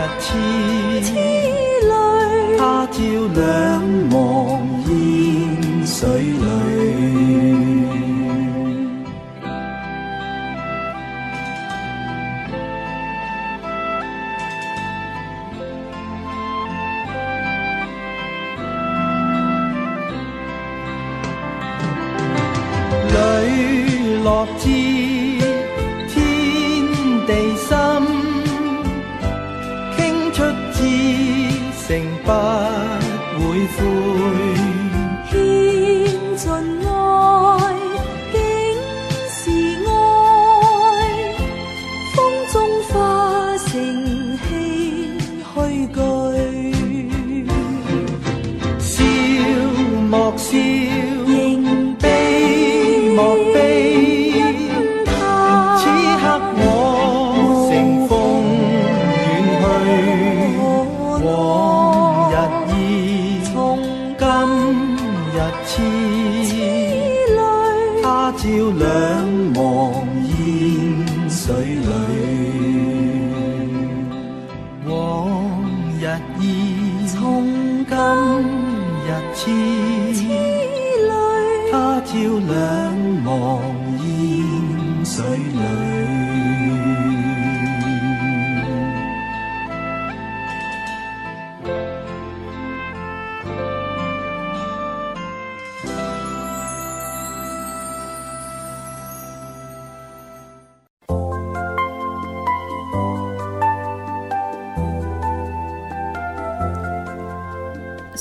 一天，他朝两忘。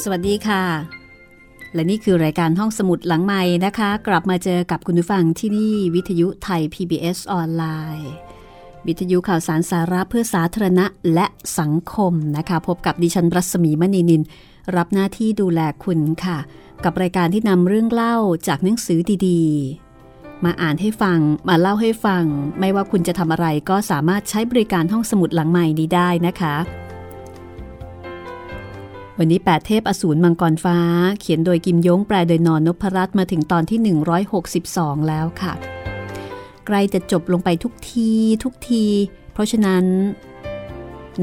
สวัสดีค่ะ และนี่คือรายการห้องสมุดหลังใหม่นะคะ กลับมาเจอกับคุณผู้ฟังที่นี่วิทยุไทย PBS ออนไลน์ วิทยุข่าวสารสาระเพื่อสาธารณะและสังคมนะคะ พบกับดิฉันรัศมีมณีนิน รับหน้าที่ดูแลคุณค่ะ กับรายการที่นำเรื่องเล่าจากหนังสือดีๆ มาอ่านให้ฟังมาเล่าให้ฟัง ไม่ว่าคุณจะทำอะไรก็สามารถใช้บริการห้องสมุดหลังใหม่นี้ได้นะคะ วันนี้ 8 เทพอสูรมังกรฟ้า เขียนโดยกิมยงแปลโดยนอนนพรัตน์มาถึงตอนที่ 162 แล้วค่ะ ใกล้จะจบลงไปทุกทีทุกที เพราะฉะนั้น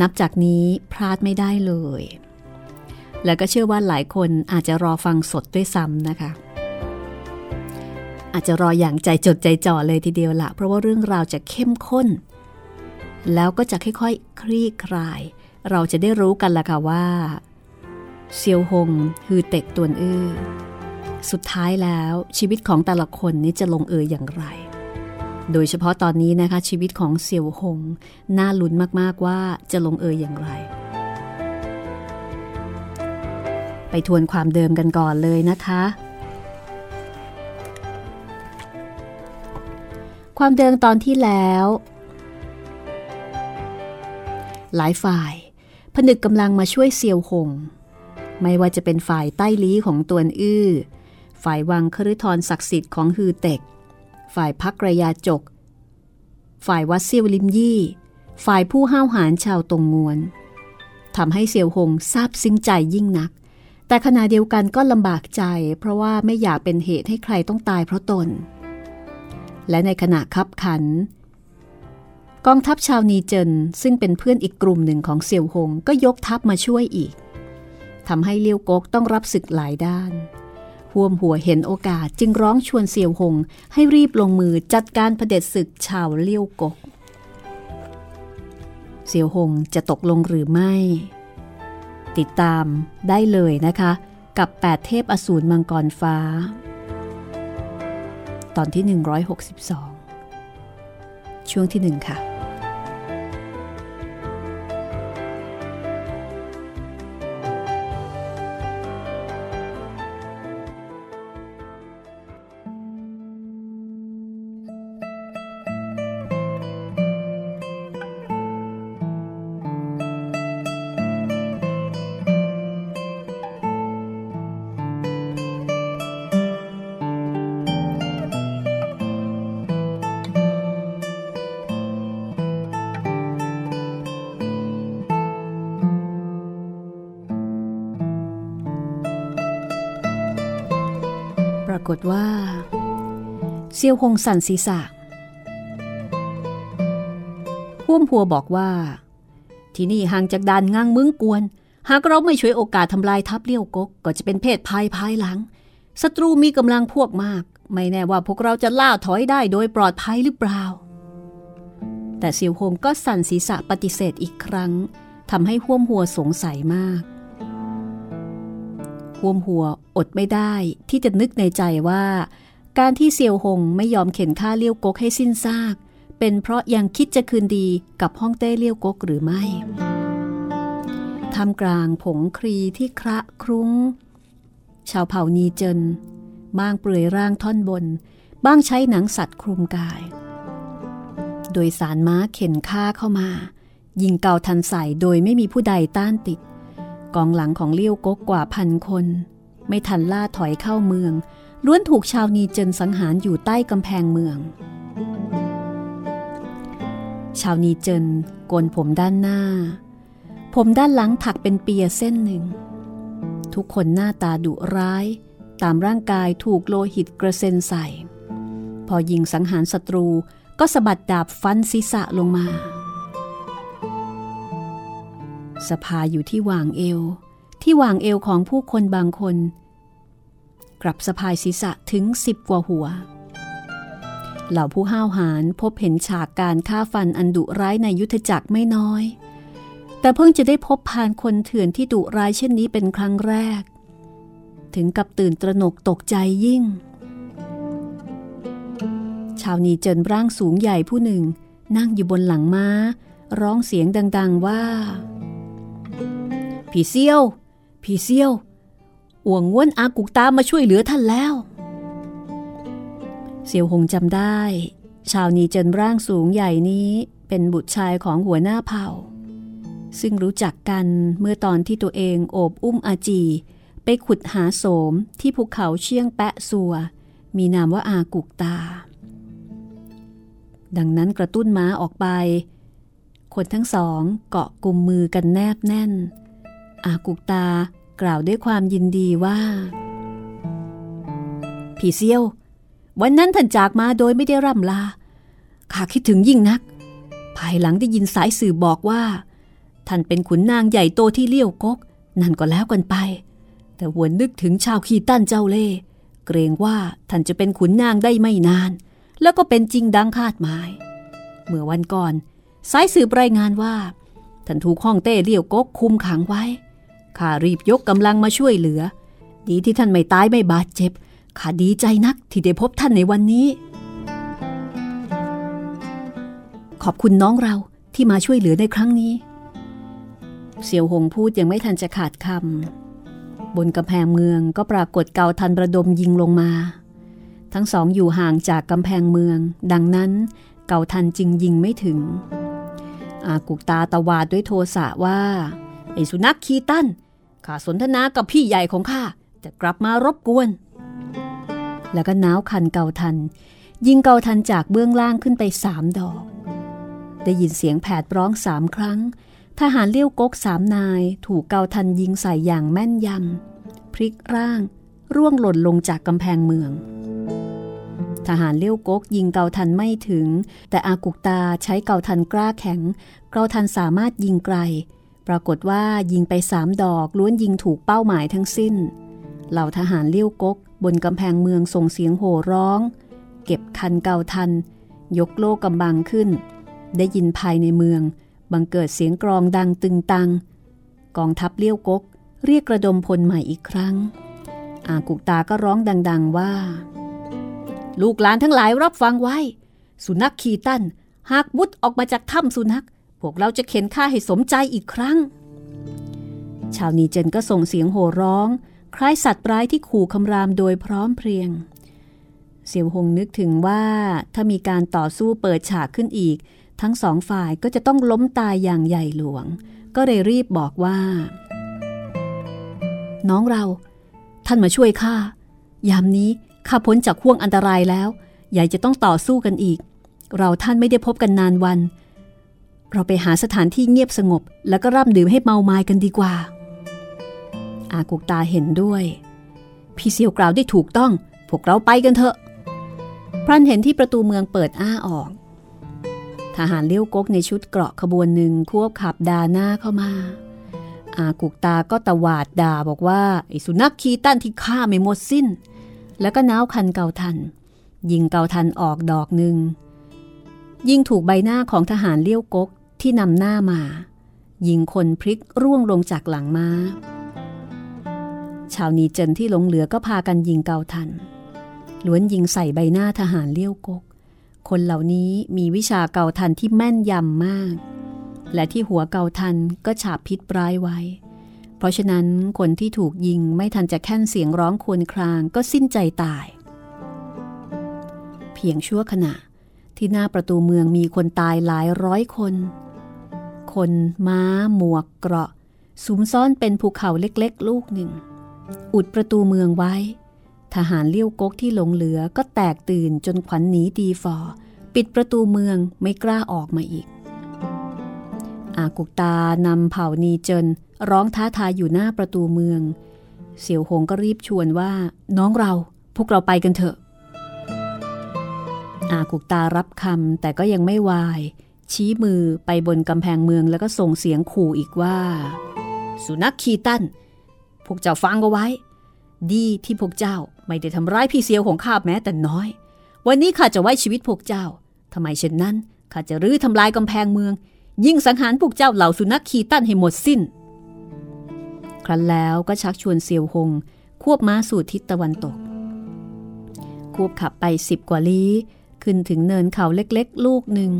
นับจากนี้พลาดไม่ได้เลย แล้วก็เชื่อว่าหลายคนอาจจะรอฟังสดด้วยซ้ำนะคะ อาจจะรออย่างใจจดใจจ่อเลยทีเดียวละเพราะว่าเรื่องราวจะเข้มข้น แล้วก็จะค่อยๆคลี่คลาย เราจะได้รู้กันละค่ะว่า เซียวหงฮือเต็กตวนอื้อ สุดท้ายแล้วชีวิตของแต่ละคนนี้จะลงเอยอย่างไร โดยเฉพาะตอนนี้นะคะ ชีวิตของเซียวหงน่าลุ้นมากๆว่าจะลงเอยอย่างไร ไปทวนความเดิมกันก่อนเลยนะคะ ความเดิมตอนที่แล้ว หลายฝ่าย ผนึกกำลังมาช่วยเซียวหง ไม่ว่าจะเป็นฝ่ายใต้ลี้ของตวนอื้อ ฝ่ายวังคฤทรศักดิ์สิทธิ์ของฮือเต็ก ฝ่ายพักระยาจก ฝ่ายวัดเซียวลิมยี่ ฝ่ายผู้ห้าวหาญชาวตรงงวนทำให้เซียวหงซาบซึ้งใจยิ่งนัก แต่ขณะเดียวกันก็ลำบากใจ เพราะว่าไม่อยากเป็นเหตุให้ใครต้องตายเพราะตน และในขณะคับขัน กองทัพชาวนีเจินซึ่งเป็นเพื่อนอีกกลุ่มหนึ่งของเซียวหงก็ยกทัพมาช่วยอีก ทำให้เลี้ยวกกต้องรับศึกหลายด้านห่วมหัวเห็นโอกาสจึงร้องชวนเซียวหง ให้รีบลงมือจัดการเผด็จศึกชาวเลี้ยวกกเซียวหงจะตกลงหรือไม่ ติดตามได้เลยนะคะ กับ 8 เทพอสูรมังกรฟ้า ตอนที่ 162 ช่วงที่ 1 ค่ะ ฏว่าเซียวหงสั่นศีรษะพ่วมพัวบอกว่า ที่นี่ห่างจากด่านง้างมึงกวน หากเราไม่ช่วยโอกาสทำลายทัพเลี้ยวกก ก็จะเป็นเพศภัยภายหลังศัตรูมีกำลังพวกมาก ไม่แน่ว่าพวกเราจะล่าถอยได้โดยปลอดภัยหรือเปล่า แต่เซียวหงก็สั่นศีรษะปฏิเสธอีกครั้งทำให้ห่วมหัวสงสัยมาก ห่วมหัวอดไม่ได้ที่จะนึกในใจว่า การที่เซียวหงไม่ยอมเข็นค่าเลี้ยวกกให้สิ้นซาก เป็นเพราะยังคิดจะคืนดีกับห้องเต้เลี้ยวกกหรือไม่ทำกลางผงครีที่คระครุ้ง ชาวเผ่านีเจินบ้างเปลือยร่างท่อนบน บ้างใช้หนังสัตว์คลุมกาย โดยสารม้าเข็นค่าเข้ามา ยิงเกาทันใส่โดยไม่มีผู้ใดต้านติด กองหลังของเลี้ยวกกกว่าพันคน ไม่ทันล่าถอยเข้าเมือง ล้วนถูกชาวนีเจินสังหารอยู่ใต้กำแพงเมือง ชาวนีเจินโกนผมด้านหน้า ผมด้านหลังถักเป็นเปียเส้นหนึ่ง ทุกคนหน้าตาดุร้าย ตามร่างกายถูกโลหิตกระเซ็นใส่ พอยิงสังหารศัตรูก็สะบัดดาบฟันศีรษะลงมา สภาอยู่ที่วางเอว ที่วางเอวของผู้คนบางคน กลับสะพายศีรษะถึงสิบกว่าหัว เหล่าผู้ห้าวหาญพบเห็นฉากการฆ่าฟันอันดุร้ายในยุทธจักรไม่น้อย แต่เพิ่งจะได้พบพานคนเถื่อนที่ดุร้ายเช่นนี้เป็นครั้งแรก ถึงกับตื่นตระหนกตกใจยิ่ง ชาวนีเจินร่างสูงใหญ่ผู้หนึ่งนั่งอยู่บนหลังม้า ร้องเสียงดัง ๆว่า พี่เซียวพี่เซียวอ่วงง้วนอากุกตามาช่วยเหลือท่านแล้วเซียวหงจำได้ ชาวนีเจินร่างสูงใหญ่นี้เป็นบุตรชายของหัวหน้าเผ่า ซึ่งรู้จักกันเมื่อตอนที่ตัวเองโอบอุ้มอาจี ไปขุดหาโสมที่ภูเขาเชียงแปะสัว มีนามว่าอากุกตา ดังนั้นกระตุ้นม้าออกไป คนทั้งสองเกาะกลุ่มมือกันแนบแน่น อากุกตากล่าวด้วยความยินดีว่าพีเซียว วันนั้นท่านจากมาโดยไม่ได้ร่ำลาข้าคิดถึงยิ่งนัก ภายหลังได้ยินสายสื่อบอกว่า ท่านเป็นขุนนางใหญ่โตที่เลี้ยวกก นั่นก็แล้วกันไป แต่วนนึกถึงชาวขีตั้นเจ้าเล่เกรงว่าท่านจะเป็นขุนนางได้ไม่นาน แล้วก็เป็นจริงดังคาดหมาย เมื่อวันก่อน สายสืบรายงานว่า ท่านถูกห้องเต้เลี้ยวกกคุมขังไว้ ข้ารีบยกกำลังมาช่วยเหลือ ดีที่ท่านไม่ตายไม่บาดเจ็บข้าดีใจนักที่ได้พบท่านในวันนี้ ขอบคุณน้องเราที่มาช่วยเหลือในครั้งนี้ เสี่ยวหงพูดยังไม่ทันจะขาดคำบนกำแพงเมืองก็ปรากฏเกาทันประดมยิงลงมา ทั้งสองอยู่ห่างจากกำแพงเมือง ดังนั้นเกาทันจึงยิงไม่ถึงอากุกตาตะวาดด้วยโทสะว่า ไอ้สุนัขคีตั้น ข้าสนทนากับพี่ใหญ่ของข้าจะกลับมารบกวน แล้วก็น้าวคันเกาทัน ยิงเกาทันจากเบื้องล่างขึ้นไปสามดอก ได้ยินเสียงแผดร้องสามครั้ง ทหารเลี้ยวกกสามนายถูกเกาทันยิงใส่อย่างแม่นยำพลิกร่าง ร่วงหล่นลงจากกำแพงเมืองทหารเลี้ยวกกยิงเกาทันไม่ถึง แต่อากุกตาใช้เกาทันกล้าแข็ง เกาทันสามารถยิงไกล ปรากฏว่ายิงไปสามดอกล้วนยิงถูกเป้าหมายทั้งสิ้น เหล่าทหารเลี้ยวกก บนกำแพงเมืองส่งเสียงโห่ร้อง เก็บคันเกาทัน ยกโลกกำบังขึ้น ได้ยินภายในเมือง บังเกิดเสียงกรองดังตึงตัง กองทัพเลี้ยวกก เรียกกระดมพลใหม่อีกครั้ง อากุกตาก็ร้องดัง ๆว่า ลูกหลานทั้งหลายรับฟังไว้ สุนัขขีตั้นหากบุดออกมาจากถ้ำสุนัข พวกเราจะเข็นฆ่าให้สมใจอีกครั้ง ชาวนีเจนก็ส่งเสียงโห่ร้อง คล้ายสัตว์ร้ายที่ขู่คำรามโดยพร้อมเพรียง เสี่ยวหงนึกถึงว่าถ้ามีการต่อสู้เปิดฉากขึ้นอีก ทั้งสองฝ่ายก็จะต้องล้มตายอย่างใหญ่หลวง ก็เลยรีบบอกว่า น้องเรา ท่านมาช่วยข้ายามนี้ข้าพ้นจากห่วงอันตรายแล้ว ใหญ่จะต้องต่อสู้กันอีก เราท่านไม่ได้พบกันนานวัน เราไปหาสถานที่เงียบสงบ แล้วก็ร่ำดื่มให้เมาไม้กันดีกว่า อากุกตาเห็นด้วย พี่เซียวกล่าวได้ถูกต้อง พวกเราไปกันเถอะ พรันเห็นที่ประตูเมืองเปิดอ้าออก ทหารเลี้ยวกกในชุดเกราะขบวนหนึ่งควบขับดาหน้าเข้ามา อากุกตาก็ตวาดด่าบอกว่าไอ้สุนัขคีตั้นที่ฆ่าไม่หมดสิ้น แล้วก็น้าวคันเกาทัน ยิงเกาทันออกดอกหนึ่งยิงถูกใบหน้าของทหารเลี้ยวกก ที่นำหน้ามายิงคนพลิกร่วงลงจากหลังมา้า ชาวนีเจินที่หลงเหลือก็พากันยิงเกาทัน ล้วนยิงใส่ใบหน้าทหารเลี้ยวกก คนเหล่านี้มีวิชาเกาทันที่แม่นยำมาก และที่หัวเกาทันก็ฉาบพิษปลายไว้ เพราะฉะนั้นคนที่ถูกยิงไม่ทันจะแค่นเสียงร้องครวญครางก็สิ้นใจตาย เพียงชั่วขณะที่หน้าประตูเมืองมีคนตายหลายร้อยคน คนม้า หมวกเกราะสุมซ่อนเป็นภูเขาเล็กๆ ลูกหนึ่ง อุดประตูเมืองไว้ ทหารเลี้ยวกกที่หลงเหลือก็แตกตื่นจนขวัญหนีดีฟอ ปิดประตูเมืองไม่กล้าออกมาอีก อากุกตานำเผ่านีเจินร้องท้าทายอยู่หน้าประตูเมือง เสี่ยวหงก็รีบชวนว่า น้องเราพวกเราไปกันเถอะ อากุกตารับคำแต่ก็ยังไม่วาย ชี้มือไปบนกำแพงเมืองแล้วก็ส่งเสียงขู่อีกว่า สุนัขคีตัน พวกเจ้าฟังเอาไว้ ดีที่พวกเจ้าไม่ได้ทำร้ายพี่เสียวของข้าแม้แต่น้อย วันนี้ข้าจะไว้ชีวิตพวกเจ้าทำไมเช่นนั้นข้าจะรื้อทำลายกำแพงเมือง ยิ่งสังหารพวกเจ้าเหล่าสุนัขคีตันให้หมดสิ้น ครั้นแล้วก็ชักชวนเซียวหง ควบม้าสู่ทิศตะวันตก ควบขับไปสิบกว่าลี้ ขึ้นถึงเนินเขาเล็กๆ ลูกหนึ่ง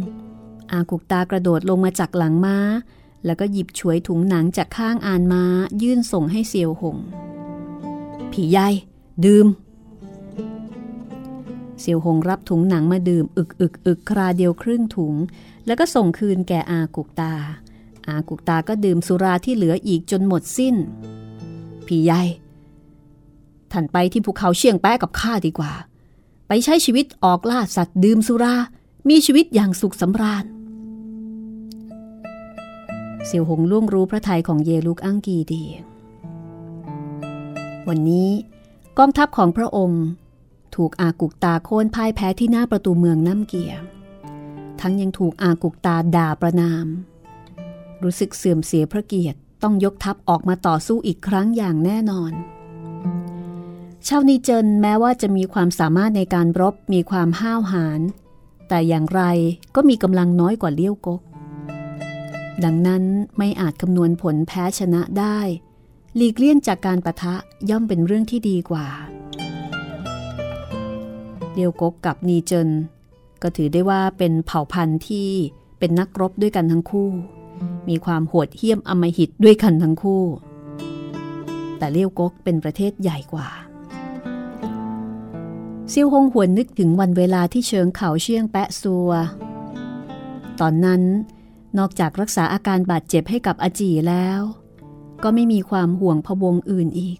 อากุกตากระโดดลงมาจากหลังม้า แล้วก็หยิบฉวยถุงหนังจากข้างอานม้า ยื่นส่งให้เซียวหง ผีใหญ่ดื่ม เซียวหงรับถุงหนังมาดื่ม อึกอึกอึกคราเดียวครึ่งถุง แล้วก็ส่งคืนแก่อากุกตา อากุกตาก็ดื่มสุราที่เหลืออีกจนหมดสิ้น ผีใหญ่ท่านไปที่ภูเขาเชียงแป้กับข้าดีกว่า ไปใช้ชีวิตออกล่าสัตว์ดื่มสุรา มีชีวิตอย่างสุขสำราญ เสี่ยวหงล่วงรู้พระทัยของเยลุกอังกีดี วันนี้กองทัพของพระองค์ ถูกอากุกตาโค่นพ่ายแพ้ที่หน้าประตูเมืองน้ำเกียทั้งยังถูกอากุกตาด่าประนาม รู้สึกเสื่อมเสียพระเกียรติต้องยกทัพออกมาต่อสู้อีกครั้งอย่างแน่นอนชาวนีเจินแม้ว่าจะมีความสามารถในการรบมีความห้าวหาญแต่อย่างไรก็มีกำลังน้อยกว่าเลี้ยวกก ดังนั้นไม่อาจคำนวณผลแพ้ชนะได้ หลีกเลี่ยงจากการประทะย่อมเป็นเรื่องที่ดีกว่าเลี้ยวกกกับนีเจิน ก็ถือได้ว่าเป็นเผ่าพันธุ์ที่เป็นนักรบด้วยกันทั้งคู่ มีความโหดเหี้ยมอมหิตด้วยกันทั้งคู่ แต่เลี้ยวกกเป็นประเทศใหญ่กว่าเซียวฮงหวนนึกถึงวันเวลาที่เชิงเขาเชียงแปะซัว ตอนนั้น นอกจากรักษาอาการบาดเจ็บให้กับอาจีแล้ว ก็ไม่มีความห่วงพวงอื่นอีก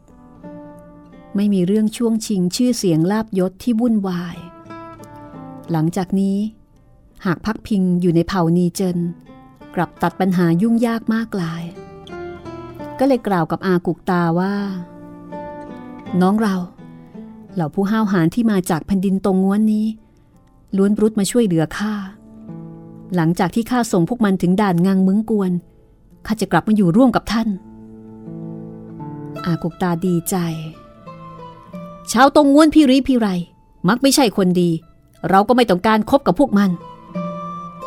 ไม่มีเรื่องช่วงชิงชื่อเสียงลาบยศที่วุ่นวาย หลังจากนี้ หากพักพิงอยู่ในเผ่านีเจน กลับตัดปัญหายุ่งยากมากลาย ก็เลยกล่าวกับอากุกตาว่า น้องเราเหล่าผู้ห้าวหาญที่มาจากแผ่นดินตรงง้วนนี้ล้วนรุดมาช่วยเหลือข้า หลังจากที่ข้าส่งพวกมันถึงด่านงางมึงกวนข้าจะกลับมาอยู่ร่วมกับท่าน อากุกตาดีใจ ชาวตรงง้วนพี่รีพี่ไร มักไม่ใช่คนดี เราก็ไม่ต้องการคบกับพวกมัน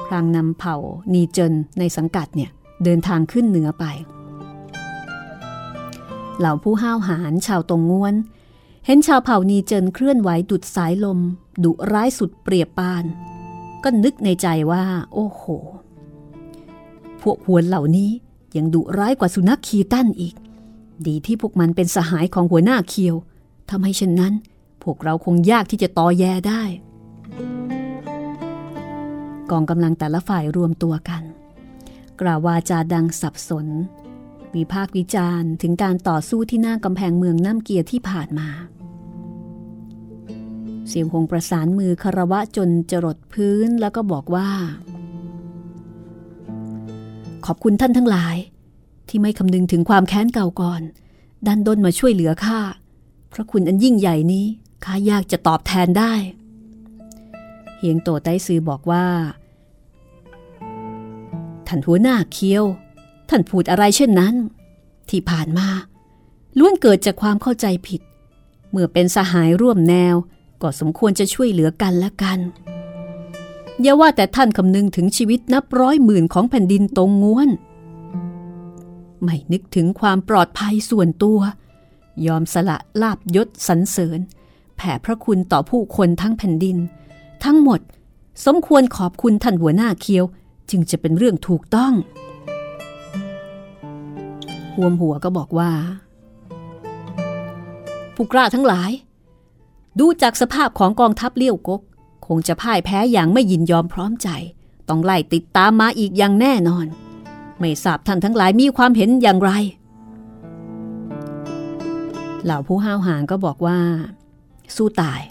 พรางนำเผ่านีเจินในสังกัดเนี่ยเดินทางขึ้นเหนือไป เหล่าผู้ห้าวหาญชาวตรงง้วน เห็นชาวเผ่านีเจินเคลื่อนไหวดุดสายลม ดุร้ายสุดเปรียบปาน ก็นึกในใจว่า โอ้โห พวกหวนเหล่านี้ยังดุร้ายกว่าสุนัขคีตันอีก ดีที่พวกมันเป็นสหายของหัวหน้าเคียวทำให้เช่นนั้น พวกเราคงยากที่จะต่อแยได้ กองกำลังแต่ละฝ่ายรวมตัวกัน กล่าววาจาดังสับสนวิพากษ์วิจารณ์ถึงการต่อสู้ที่หน้ากำแพงเมืองน้ำเกียรที่ผ่านมา เสียงคงประสานมือคารวะจนจรดพื้นแล้วก็บอกว่า ขอบคุณท่านทั้งหลาย ที่ไม่คำนึงถึงความแค้นเก่าก่อน ดันด้นมาช่วยเหลือข้าพระคุณอันยิ่งใหญ่นี้ข้ายากจะตอบแทนได้ เฮียงโตไต้ซือบอกว่า ท่านหัวหน้าเคียว ท่านพูดอะไรเช่นนั้น ที่ผ่านมาล้วนเกิดจากความเข้าใจผิด เมื่อเป็นสหายร่วมแนว ก็สมควรจะช่วยเหลือกันและกันอย่าว่าแต่ท่านคำนึงถึงชีวิตนับร้อยหมื่นของแผ่นดินตรงง้วน ไม่นึกถึงความปลอดภัยส่วนตัว ยอมสละลาบยศสรรเสริญ แผ่พระคุณต่อผู้คนทั้งแผ่นดิน ทั้งหมด สมควรขอบคุณท่านหัวหน้าเคียว จึงจะเป็นเรื่องถูกต้องหัวมหัวก็บอกว่า ผู้กล้าทั้งหลาย ดูจากสภาพของกองทัพเลี้ยวกก คงจะพ่ายแพ้อย่างไม่ยินยอมพร้อมใจ ต้องไล่ติดตามมาอีกอย่างแน่นอน ไม่ทราบท่านทั้งหลายมีความเห็นอย่างไร เหล่าผู้ห้าวหาญก็บอกว่า สู้ตาย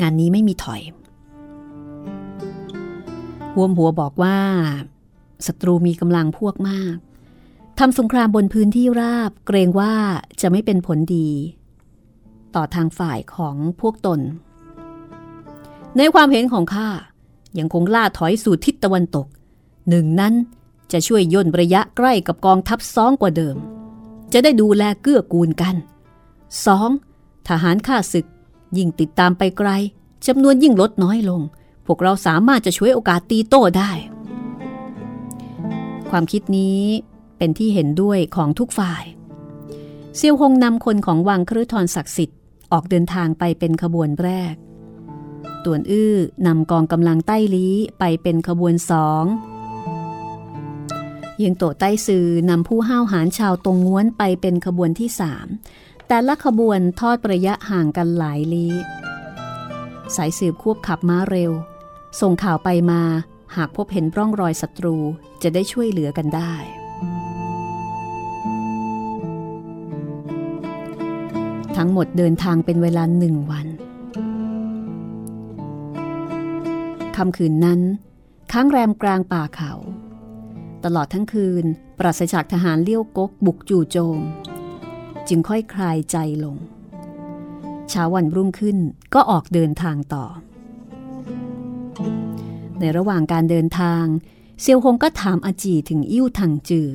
งานนี้ไม่มีถอยหัวมหัวบอกว่าศัตรูมีกำลังพวกมากทำสงครามบนพื้นที่ราบเกรงว่าจะไม่เป็นผลดี ต่อทางฝ่ายของพวกตน ในความเห็นของข้ายังคงล่าถอยสู่ทิศตะวันตก หนึ่งนั้นจะช่วยย่นระยะใกล้กับกองทัพซ้องกว่าเดิม จะได้ดูแลเกื้อกูลกันสองทหารข้าศึก ยิ่งติดตามไปไกลจำนวนยิ่งลดน้อยลง พวกเราสามารถจะช่วยโอกาสตีโต้ได้ ความคิดนี้เป็นที่เห็นด้วยของทุกฝ่าย เซียวฮงนำคนของวังครุฑรศักดิ์สิทธิ์ ออกเดินทางไปเป็นขบวนแรก ตวนอื้อนำกองกำลังใต้ลี้ไปเป็นขบวนสองยียงโตใต้ซือนำผู้ห้าวหาญชาวตรงง้วนไปเป็นขบวนที่สามแต่ละขบวนทอดระยะห่างกันหลายลี้สายสืบควบขับม้าเร็ว ส่งข่าวไปมาหากพบเห็นร่องรอยศัตรูจะได้ช่วยเหลือกันได้ ทั้งหมดเดินทางเป็นเวลาหนึ่งวันค่ำคืนนั้น ค้างแรมกลางป่าเขา ตลอดทั้งคืน ปราศจากทหารเลี้ยวกกบุกจู่โจม จึงค่อยคลายใจลง เช้าวันรุ่งขึ้นก็ออกเดินทางต่อ ในระหว่างการเดินทาง เซียวฮงก็ถามอาจีถึงอิ่วถังจือ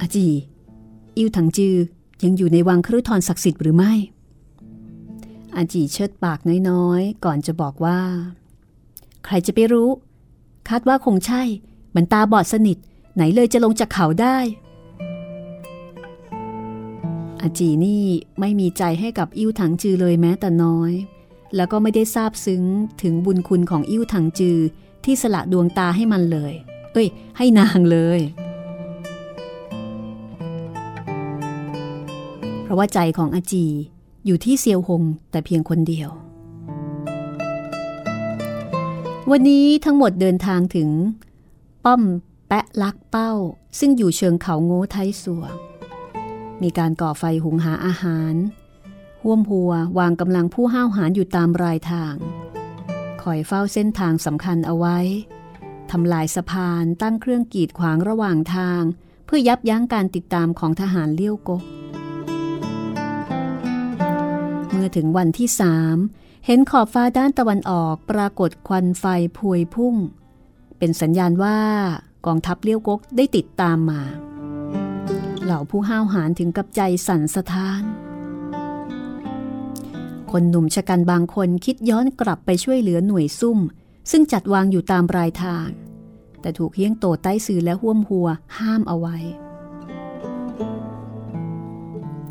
อาจี อิ่วถังจือยังอยู่ในวังครุฑรศักดิ์สิทธิ์หรือไม่ อาจีเชิดปากน้อยๆ ก่อนจะบอกว่า ใครจะไปรู้ คาดว่าคงใช่ มันตาบอดสนิท ไหนเลยจะลงจากเขาได้ อาจีนี่ไม่มีใจให้กับอิ่วถังจือเลยแม้แต่น้อย แล้วก็ไม่ได้ทราบซึ้งถึงบุญคุณของอิ่วถังจือที่สละดวงตาให้มันเลย เอ้ย ให้นางเลยะว่าใจของอาจีอยู่ที่เซียวหงแต่เพียงคนเดียว วันนี้ทั้งหมดเดินทางถึง ป้อมแปะลักเป้า ซึ่งอยู่เชิงเขาโง่ไทสัว มีการก่อไฟหุงหาอาหาร ห่วมหัววางกำลังผู้ห้าวหาญอยู่ตามรายทาง คอยเฝ้าเส้นทางสำคัญเอาไว้ทำลายสะพานตั้งเครื่องกีดขวางระหว่างทาง เพื่อยับยั้งการติดตามของทหารเลี้ยวกก มื่อถึงวันที่สามเห็นขอบฟ้าด้านตะวันออกปรากฏควันไฟพวยพุ่ง เป็นสัญญาณว่ากองทัพเลี้ยวกกได้ติดตามมา เหล่าผู้ห้าวหาญถึงกับใจสั่นสะท้าน คนหนุ่มชะกันบางคนคิดย้อนกลับไปช่วยเหลือหน่วยซุ่ม ซึ่งจัดวางอยู่ตามรายทาง แต่ถูกเฮี้ยงโตใต้สื่อและห้วมหัวห้ามเอาไว้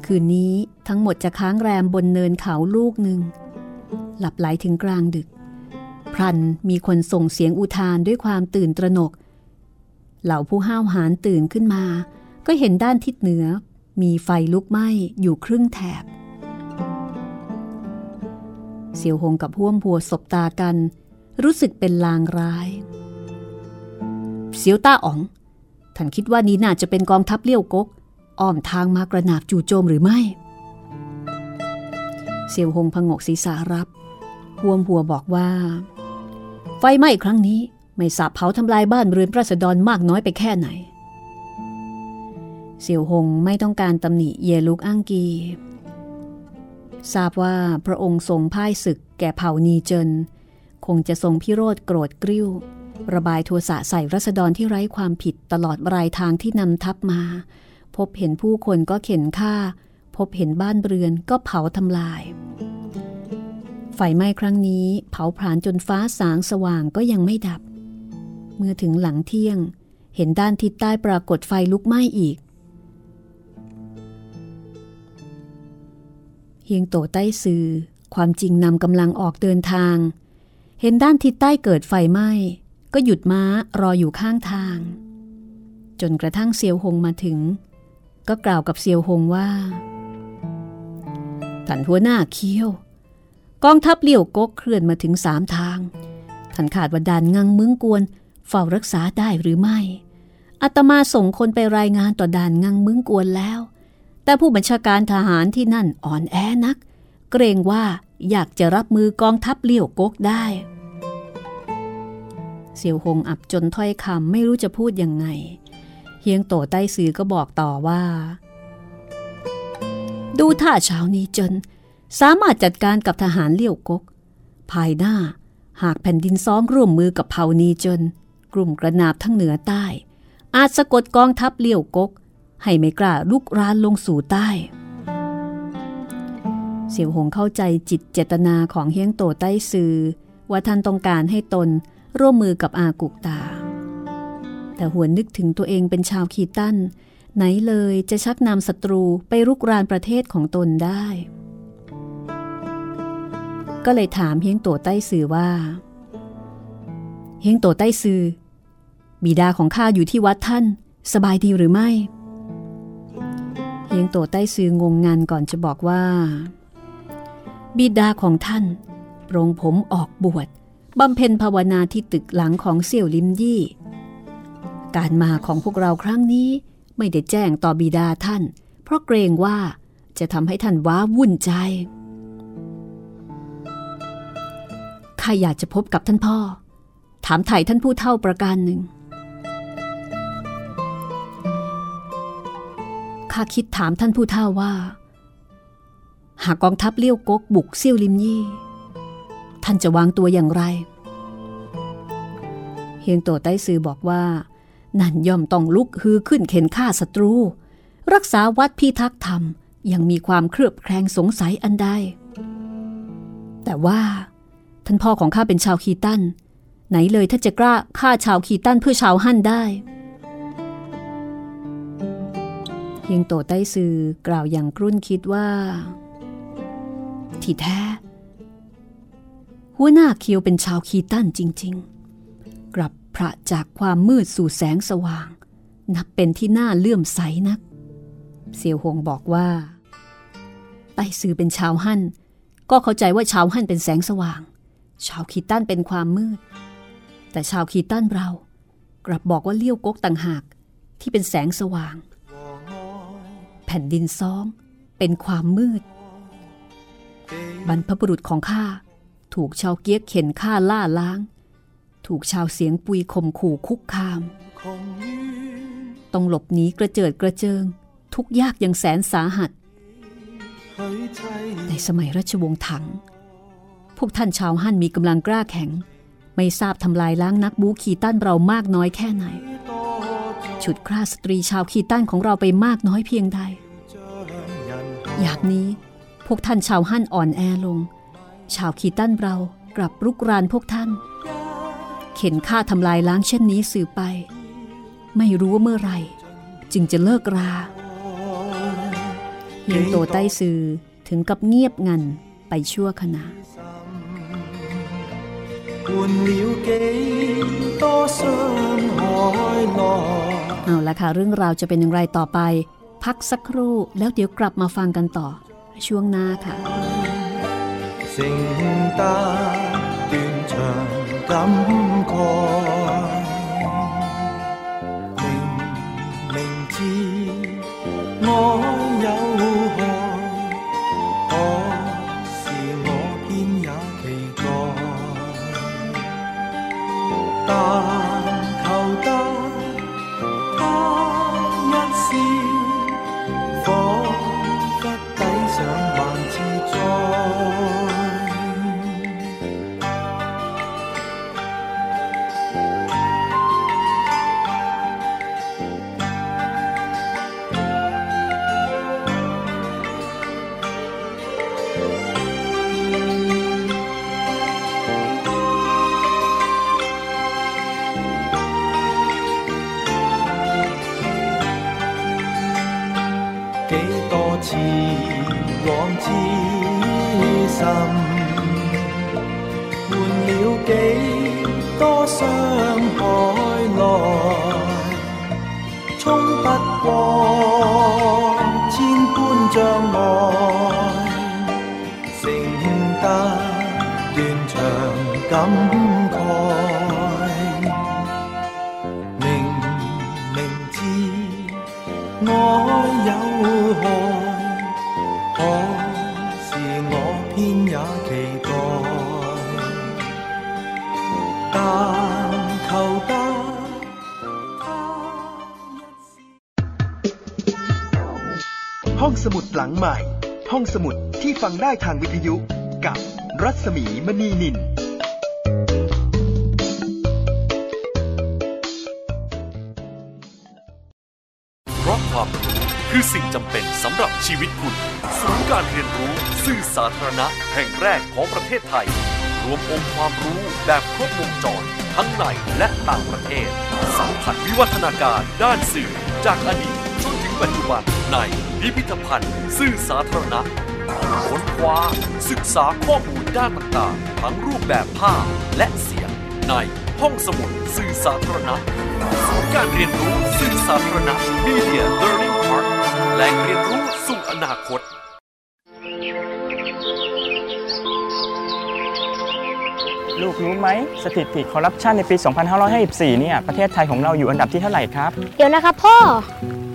คืนนี้ทั้งหมดจะค้างแรมบนเนินเขาลูกหนึ่ง หลับไหลถึงกลางดึก พรันมีคนส่งเสียงอุทานด้วยความตื่นตระหนก เหล่าผู้ห้าวหาญตื่นขึ้นมา ก็เห็นด้านทิศเหนือ มีไฟลุกไหม้อยู่ครึ่งแถบ เสี่ยวหงกับพ่วมพัวสบตากัน รู้สึกเป็นลางร้าย เสียวต้าอ๋องท่านคิดว่านี้น่าจะเป็นกองทัพเลี้ยวกก อ้อมทางมากระนาบจู่โจมหรือไม่ เสี่ยวหงพงกศีรษะรับพ่วมพัวบอกว่า ไฟไหม้ครั้งนี้ไม่สาบเผาทำลายบ้านเรือนราษฎรมากน้อยไปแค่ไหน เสี่ยวหงไม่ต้องการตำหนิเยลุกอังกี ทราบว่าพระองค์ทรงพ่ายศึกแก่เผ่านีเจิน คงจะทรงพิโรธโกรธกริ้ว ระบายโทสะใส่รัษฎรที่ไร้ความผิดตลอดรายทางที่นำทัพมา พบเห็นผู้คนก็เข็นฆ่า พบเห็นบ้านเรือนก็เผาทำลาย ไฟไหม้ครั้งนี้เผาผลาญจนฟ้าสางสว่างก็ยังไม่ดับ เมื่อถึงหลังเที่ยง เห็นด้านทิศใต้ปรากฏไฟลุกไหม้อีก เฮียงโตใต้ซือความจริงนำกำลังออกเดินทาง เห็นด้านทิศใต้เกิดไฟไหม้ก็หยุดม้ารออยู่ข้างทาง จนกระทั่งเซียวหงมาถึง ก็กล่าวกับเซียวหงว่า ท่านหัวหน้าเคี้ยว กองทัพเลี้ยวกกเคลื่อนมาถึงสามทาง ท่านขาดว่าดานงังมึงกวน เฝ้ารักษาได้หรือไม่อาตมาส่งคนไปรายงานต่อด่านงังมึงกวนแล้ว แต่ผู้บัญชาการทหารที่นั่นอ่อนแอนัก เกรงว่าอยากจะรับมือกองทัพเลี้ยวกกได้ เสี่ยวหงอับจนถ้อยคำไม่รู้จะพูดยังไง เฮียงโตใต้สือก็บอกต่อว่า ดูท่าเช้านี้จน สามารถจัดการกับทหารเลี้ยวกก ภายหน้าหากแผ่นดินซ้อมร่วมมือกับเผ่านีจน กลุ่มกระนาบทั้งเหนือใต้ อาจสะกดกองทัพเลี้ยวกก ให้ไม่กล้าลุกรานลงสู่ใต้ เสี่ยวหงเข้าใจจิตเจตนาของเฮียงโตใต้ซือว่าท่านต้องการให้ตนร่วมมือกับอากุกตา แต่หวนนึกถึงตัวเองเป็นชาวคีตัน ไหนเลยจะชักนำศัตรูไปรุกรานประเทศของตนได้ ก็เลยถามเฮียงโตใต้ซือว่า เฮียงโตใต้ซือ บิดาของข้าอยู่ที่วัดท่าน สบายดีหรือไม่เฮียงโตใต้ซืองงงานก่อนจะบอกว่า บิดาของท่านปรงผมออกบวชบำเพ็ญภาวนาที่ตึกหลังของเสี่ยวลิมยี่ การมาของพวกเราครั้งนี้ไม่ได้แจ้งต่อบิดาท่าน เพราะเกรงว่าจะทำให้ท่านว้าวุ่นใจ ข้าอยากจะพบกับท่านพ่อ ถามไถ่ท่านผู้เท่าประการหนึ่ง ข้าคิดถามท่านผู้เท่าว่า หากกองทัพเลี้ยวกกบุกเซี่ยวลิมยี่ ท่านจะวางตัวอย่างไร เฮียงโตใต้ซือบอกว่า นั่นย่อมต้องลุกฮือขึ้นเข็นฆ่าศัตรู รักษาวัดพิทักษ์ธรรมยังมีความเครือบแคลงสงสัยอันใด แต่ว่า ท่านพ่อของข้าเป็นชาวคีตัน ไหนเลยถ้าจะกล้าฆ่าชาวคีตันเพื่อชาวฮั่นได้เฮียงโตใต้ซือกล่าวอย่างกรุ่นคิดว่า ที่แท้ หัวหน้าเคียวเป็นชาวคีตันจริง ๆ พระจากความมืดสู่แสงสว่าง นับเป็นที่น่าเลื่อมใสนัก เสี่ยวหงบอกว่าไต้ซือเป็นชาวฮั่นก็เข้าใจว่าชาวฮั่นเป็นแสงสว่าง ชาวคีตันเป็นความมืด แต่ชาวคีตันเรากลับบอกว่าเลี้ยวกกต่างหากที่เป็นแสงสว่าง แผ่นดินซ้อมเป็นความมืด บรรพบุรุษของข้าถูกชาวเกียกเข็นฆ่าล่าล้าง ถูกชาวเสียงปุยข่มขู่คุกคาม ต้องหลบหนีกระเจิดกระเจิง ทุกยากยังแสนสาหัส ในสมัยราชวงศ์ถัง พวกท่านชาวฮั่นมีกำลังกล้าแข็ง ไม่ทราบทำลายล้างนักบูขีต้านเรามากน้อยแค่ไหน ฉุดคร่าสตรีชาวขีต้านของเราไปมากน้อยเพียงใด อยากนี้พวกท่านชาวฮั่นอ่อนแอลง ชาวขีต้านเรากลับรุกรานพวกท่าน เข็นฆ่าทำลายล้างเช่นนี้สืบไป ไม่รู้ว่าเมื่อไหร่ จึงจะเลิกราเฮียงโตใต้ซือถึงกับเงียบงันไปชั่วขณะ 换了几多伤海浪。 เอาละค่ะ เรื่องราวจะเป็นอย่างไรต่อไป พักสักครู่แล้วเดี๋ยวกลับมาฟังกันต่อ ช่วงหน้าค่ะ 承担断肠感 痴往痴心，換了？幾多傷海來，衝不過千般障礙，承得斷腸感 ห้องสมุดที่ฟังได้ทางวิทยุกับรัศมีมณีนินเพราะความรู้คือสิ่งจำเป็นสำหรับชีวิตคุณ ศูนย์การเรียนรู้สื่อสาธารณะแห่งแรกของประเทศไทย รวมองค์ความรู้แบบครบวงจร ทั้งในและต่างประเทศ สัมผัสวิวัฒนาการด้านสื่อจากอดีตจนถึงปัจจุบันใน พิพิธภัณฑ์ สื่อสาธารณะค้นคว้าศึกษาข้อมูลด้านต่างๆ ทั้งรูปแบบภาพและเสียง ในห้องสมุดสื่อสาธารณะศูนย์การเรียนรู้สื่อสาธารณะ Media Learning Park แหล่งเรียนรู้สู่อนาคตลูกรู้ไหมสถิติคอร์รัปชันในปี 2554 เนี่ย ประเทศไทยของเราอยู่อันดับที่เท่าไหร่ครับ เดี๋ยวนะครับพ่อไม่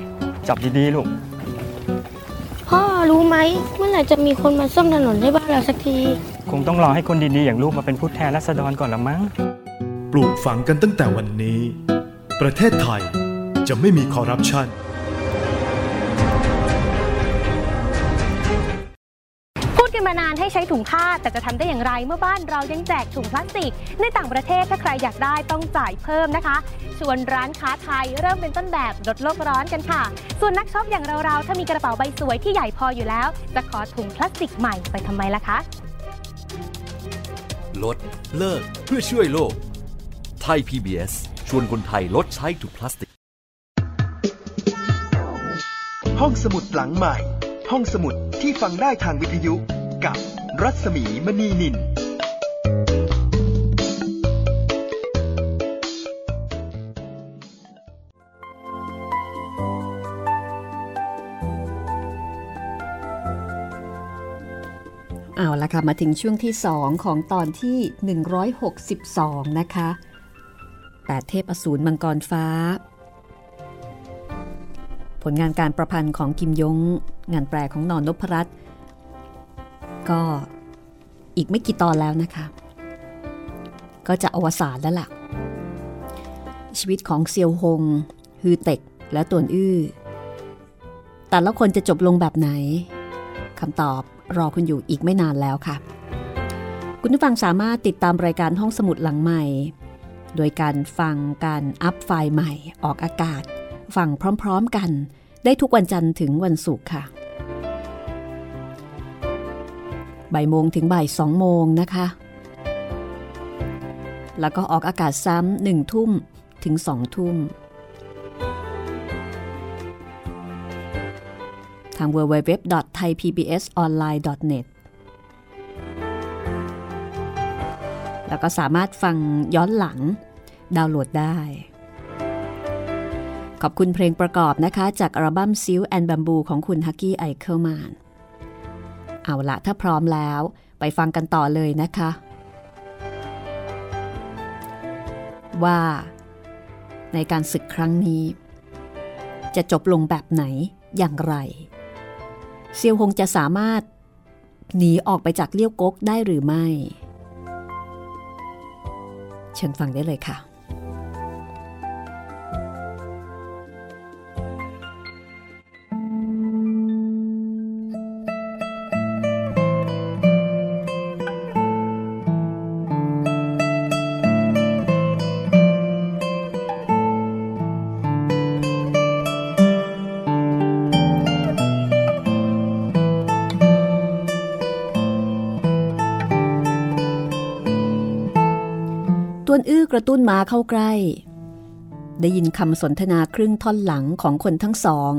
จับดีๆลูก พ่อรู้ไหมเมื่อไหร่จะมีคนมาซ่อมถนนให้บ้านเราสักที คงต้องรอให้คนดีๆอย่างลูกมาเป็นผู้แทนรัษฎรก่อนละมั้ง ปลูกฝังกันตั้งแต่วันนี้ ประเทศไทยจะไม่มีคอร์รัปชัน ให้ใช้ถุงผ้าแต่จะทำได้อย่างไรเมื่อบ้านเรายังแจกถุงพลาสติก ในต่างประเทศถ้าใครอยากได้ต้องจ่ายเพิ่มนะคะส่วนร้านค้าไทยเริ่มเป็นต้นแบบลดโลกร้อนกันค่ะ ส่วนนักช็อปอย่างเราๆถ้ามีกระเป๋าใบสวยที่ใหญ่พออยู่แล้ว จะขอถุงพลาสติกใหม่ไปทำไมล่ะคะลดเลิกเพื่อช่วยโลก ไทยห้องสมุดหลังใหม่ ห้องสมุดที่ฟังได้ทางวิทยุกับ รัศมีมณีนิน เอาละค่ะ มาถึงช่วงที่2ของตอนที่ 162 นะคะแปดเทพอสูรมังกรฟ้า ผลงานการประพันธ์ของกิมยง งานแปลของนอนนพรัตน์ ก็อีกไม่กี่ตอนแล้วนะคะ ก็จะอวสานแล้วล่ะ ชีวิตของเซียวฮงฮือเต็กและตวนอื้อ แต่ละคนจะจบลงแบบไหนคำตอบรอคุณอยู่อีกไม่นานแล้วค่ะ คุณผู้ฟังสามารถติดตามรายการห้องสมุดหลังใหม่ โดยการฟังการอัพไฟล์ใหม่ออกอากาศ ฟังพร้อมๆกัน ได้ทุกวันจันทร์ถึงวันศุกร์ค่ะ บ่ายโมงถึงบ่ายสองโมงนะคะ แล้วก็ออกอากาศซ้ำหนึ่งทุ่มถึงสองทุ่ม ทาง www.thaipbsonline.net แล้วก็สามารถฟังย้อนหลังดาวน์โหลดได้ ขอบคุณเพลงประกอบนะคะ จากอัลบั้ม Silk and Bamboo ของคุณฮักกี้ไอเคิลมานน์ เอาละถ้าพร้อมแล้วไปฟังกันต่อเลยนะคะ ว่า ในการศึกครั้งนี้ จะจบลงแบบไหนอย่างไรเซียวหงจะสามารถ หนีออกไปจากเลี้ยวกกได้หรือไม่ เชิญฟังได้เลยค่ะ กระตุ้นม้าเข้าใกล้ ได้ยินคำสนทนาครึ่งท่อนหลังของคนทั้งสอง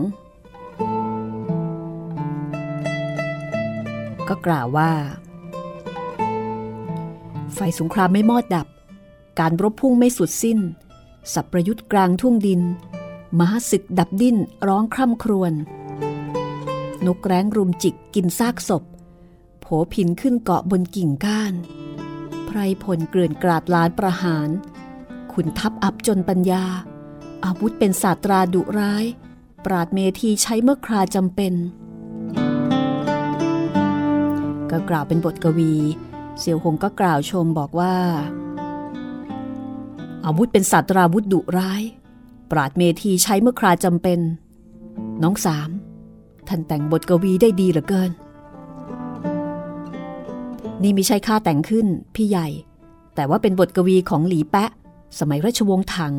ก็กล่าวว่า ไฟสงครามไม่มอดดับ การรบพุ่งไม่สุดสิ้น สับประยุทธ์กลางทุ่งดิน มหาศึกดับดิ้นร้องคร่ำครวญนกแร้งรุมจิกกินซากศพ โผผินขึ้นเกาะบนกิ่งก้าน พรพลเกลื่อนกราดล้านประหาร ขุนทัพอับจนปัญญา อาวุธเป็นศาสตราดุร้าย ปราดเมทีใช้เมื่อคราจำเป็น ก็กล่าวเป็นบทกวี เสี่ยวหงก็กล่าวชมบอกว่า อาวุธเป็นศาสตราวุธดุร้าย ปราดเมทีใช้เมื่อคราจำเป็น น้องสามท่านแต่งบทกวีได้ดีเหลือเกิน นี่ไม่ใช่ข้าแต่งขึ้นพี่ใหญ่ แต่ว่าเป็นบทกวีของหลีแปะ สมัยราชวงศ์ถัง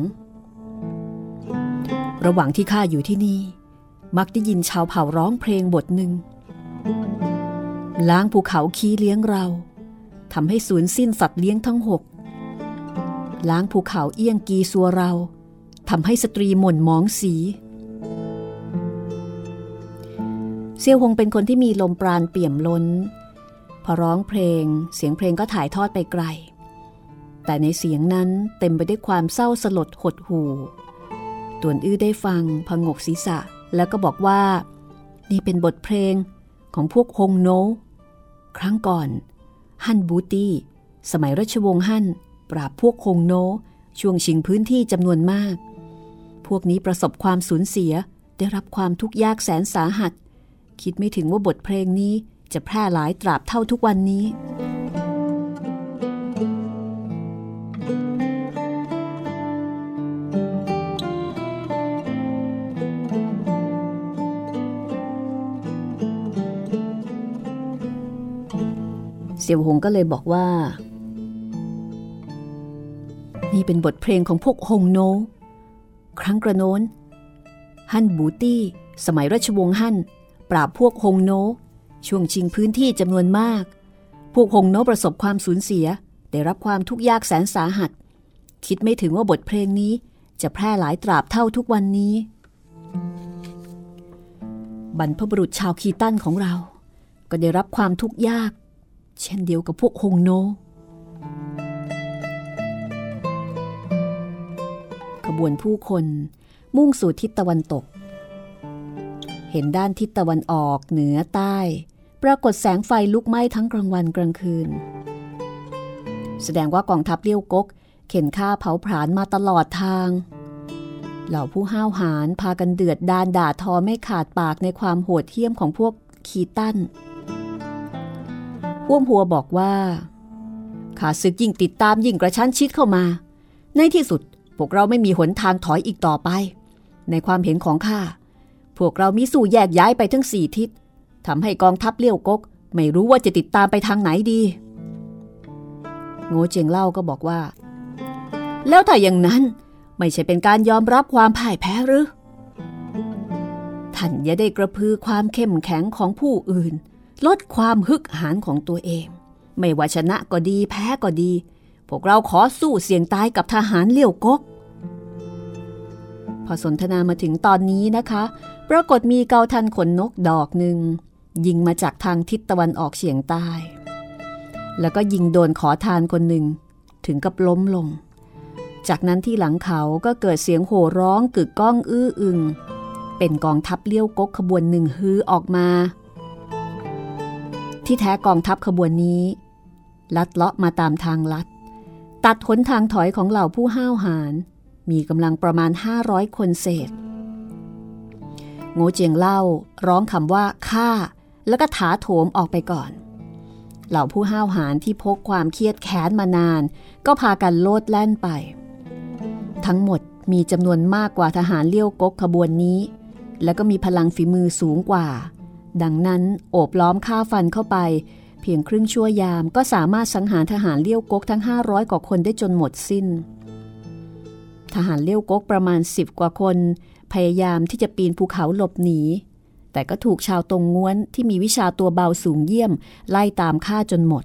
ระหว่างที่ข้าอยู่ที่นี่ มักได้ยินชาวเผ่าร้องเพลงบทหนึ่งล้างภูเขาขี้เลี้ยงเราทำให้สูญสิ้นสัตว์เลี้ยงทั้งหกล้างภูเขาเอี้ยงกีซัวเราทำให้สตรีหม่นมองสีเซียวหงเป็นคนที่มีลมปราณเปี่ยมล้น พอร้องเพลง เสียงเพลงก็ถ่ายทอดไปไกล แต่ในเสียงนั้นเต็มไปด้วยความเศร้าสลดหดหู่ตวนอื้อได้ฟังพงกศีรษะ แล้วก็บอกว่า นี่เป็นบทเพลงของพวกฮงโน ครั้งก่อน ฮั่นบูตี้ สมัยราชวงศ์ฮั่น ปราบพวกฮงโน ช่วงชิงพื้นที่จำนวนมาก พวกนี้ประสบความสูญเสียได้รับความทุกข์ยากแสนสาหัส คิดไม่ถึงว่าบทเพลงนี้ จะแพร่หลายตราบเท่าทุกวันนี้ เสี่ยวหงก็เลยบอกว่า นี่เป็นบทเพลงของพวกฮงโน ครั้งกระโน้น ฮั่นบูตี้ สมัยราชวงศ์ฮั่น ปราบพวกฮงโน ช่วงชิงพื้นที่จำนวนมาก พวกฮงโนประสบความสูญเสีย ได้รับความทุกข์ยากแสนสาหัส คิดไม่ถึงว่าบทเพลงนี้จะแพร่หลายตราบเท่าทุกวันนี้ บรรพบุรุษชาวคีตันของเรา ก็ได้รับความทุกข์ยาก เช่นเดียวกับพวกฮงโน ขบวนผู้คนมุ่งสู่ทิศตะวันตก เห็นด้านทิศตะวันออกเหนือใต้ ปรากฏแสงไฟลุกไหม้ทั้งกลางวันกลางคืน แสดงว่ากองทัพเลี้ยวกก เข็นฆ่าเผาผลาญมาตลอดทาง เหล่าผู้ห้าวหาญพากันเดือดดานด่าทอไม่ขาดปากในความโหดเหี้ยมของพวกคีตันอ้วมหัวบอกว่าข้าศึกยิ่งติดตามยิ่งกระชั้นชิดเข้ามา ในที่สุดพวกเราไม่มีหนทางถอยอีกต่อไป ในความเห็นของข้า พวกเรามีสู่แยกย้ายไปทั้งสี่ทิศ ทำให้กองทัพเลี้ยวกก ไม่รู้ว่าจะติดตามไปทางไหนดี โง่เจียงเล่าก็บอกว่า แล้วถ้าอย่างนั้นไม่ใช่เป็นการยอมรับความพ่ายแพ้หรือท่านอย่าได้กระพือความเข้มแข็งของผู้อื่น ลดความฮึกหานของตัวเอง ไม่ว่าชนะก็ดีแพ้ก็ดี พวกเราขอสู้เสี่ยงตายกับทหารเลี้ยวกก พอสนทนามาถึงตอนนี้นะคะ ปรากฏมีเกาทันขนนกดอกหนึ่ง ยิงมาจากทางทิศตะวันออกเฉียงใต้ แล้วก็ยิงโดนขอทานคนหนึ่ง ถึงกับล้มลง จากนั้นที่หลังเขาก็เกิดเสียงโห่ร้องกึกก้องอื้ออึง เป็นกองทัพเลี้ยวกกขบวนหนึ่งฮือออกมา ที่แท้กองทัพขบวนนี้ ลัดเลาะมาตามทางลัด ตัดหนทางถอยของเหล่าผู้ห้าวหาญมีกำลังประมาณ 500 คนเศษโงเจียงเล่าร้องคำว่าฆ่า แล้วก็ถาโถมออกไปก่อน เหล่าผู้ห้าวหาญที่พกความเครียดแค้นมานาน ก็พากันโลดแล่นไป ทั้งหมดมีจำนวนมากกว่าทหารเลี้ยวกกขบวนนี้ แล้วก็มีพลังฝีมือสูงกว่า ดังนั้นโอบล้อมฆ่าฟันเข้าไป เพียงครึ่งชั่วยามก็สามารถสังหารทหารเลี้ยวกกทั้ง 500 กว่าคนได้จนหมดสิ้น ทหารเลี้ยวกกประมาณ 10 กว่าคน พยายามที่จะปีนภูเขาหลบหนี แต่ก็ถูกชาวตรงง้วนที่มีวิชาตัวเบาสูงเยี่ยม ไล่ตามฆ่าจนหมด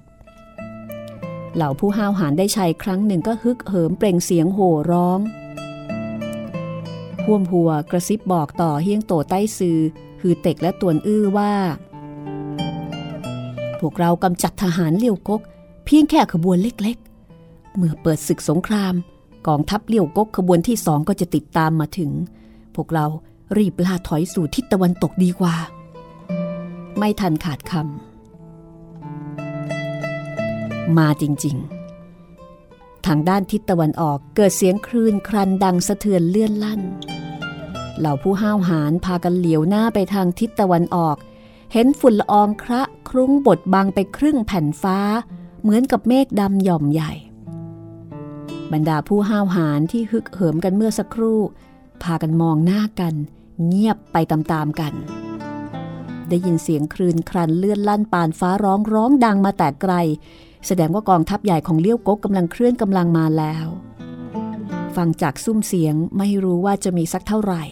เหล่าผู้ห้าวหาญได้ชัยครั้งหนึ่งก็ฮึกเหิมเปล่งเสียงโห่ร้องห่วมหัวกระซิบบอกต่อเฮียงโตใต้ซือฮือเต็กและตวนอื้อว่า พวกเรากำจัดทหารเลี้ยวกก เพียงแค่ขบวนเล็กๆ เมื่อเปิดศึกสงคราม กองทัพเลี้ยวกกขบวนที่สองก็จะติดตามมาถึง พวกเรา รีบล่าถอยสู่ทิศตะวันตกดีกว่า ไม่ทันขาดคำมาจริง ๆ ทางด้านทิศตะวันออกเกิดเสียงคลื่นครันดังสะเทือนเลื่อนลั่น เหล่าผู้ห้าวหาญพากันเหลียวหน้าไปทางทิศตะวันออก เห็นฝุ่นละอองคระคลุ้งบดบังไปครึ่งแผ่นฟ้า เหมือนกับเมฆดำหย่อมใหญ่ บรรดาผู้ห้าวหาญที่ฮึกเหิมกันเมื่อสักครู่พากันมองหน้ากัน เงียบไปตามๆกัน ได้ยินเสียงคลื่นครันเลื่อนลั่นปานฟ้าร้องร้องดังมาแต่ไกล แสดงว่ากองทัพใหญ่ของเลี้ยวกกกำลังเคลื่อนกำลังมาแล้ว ฟังจากซุ้มเสียงไม่รู้ว่าจะมีสักเท่าไหร่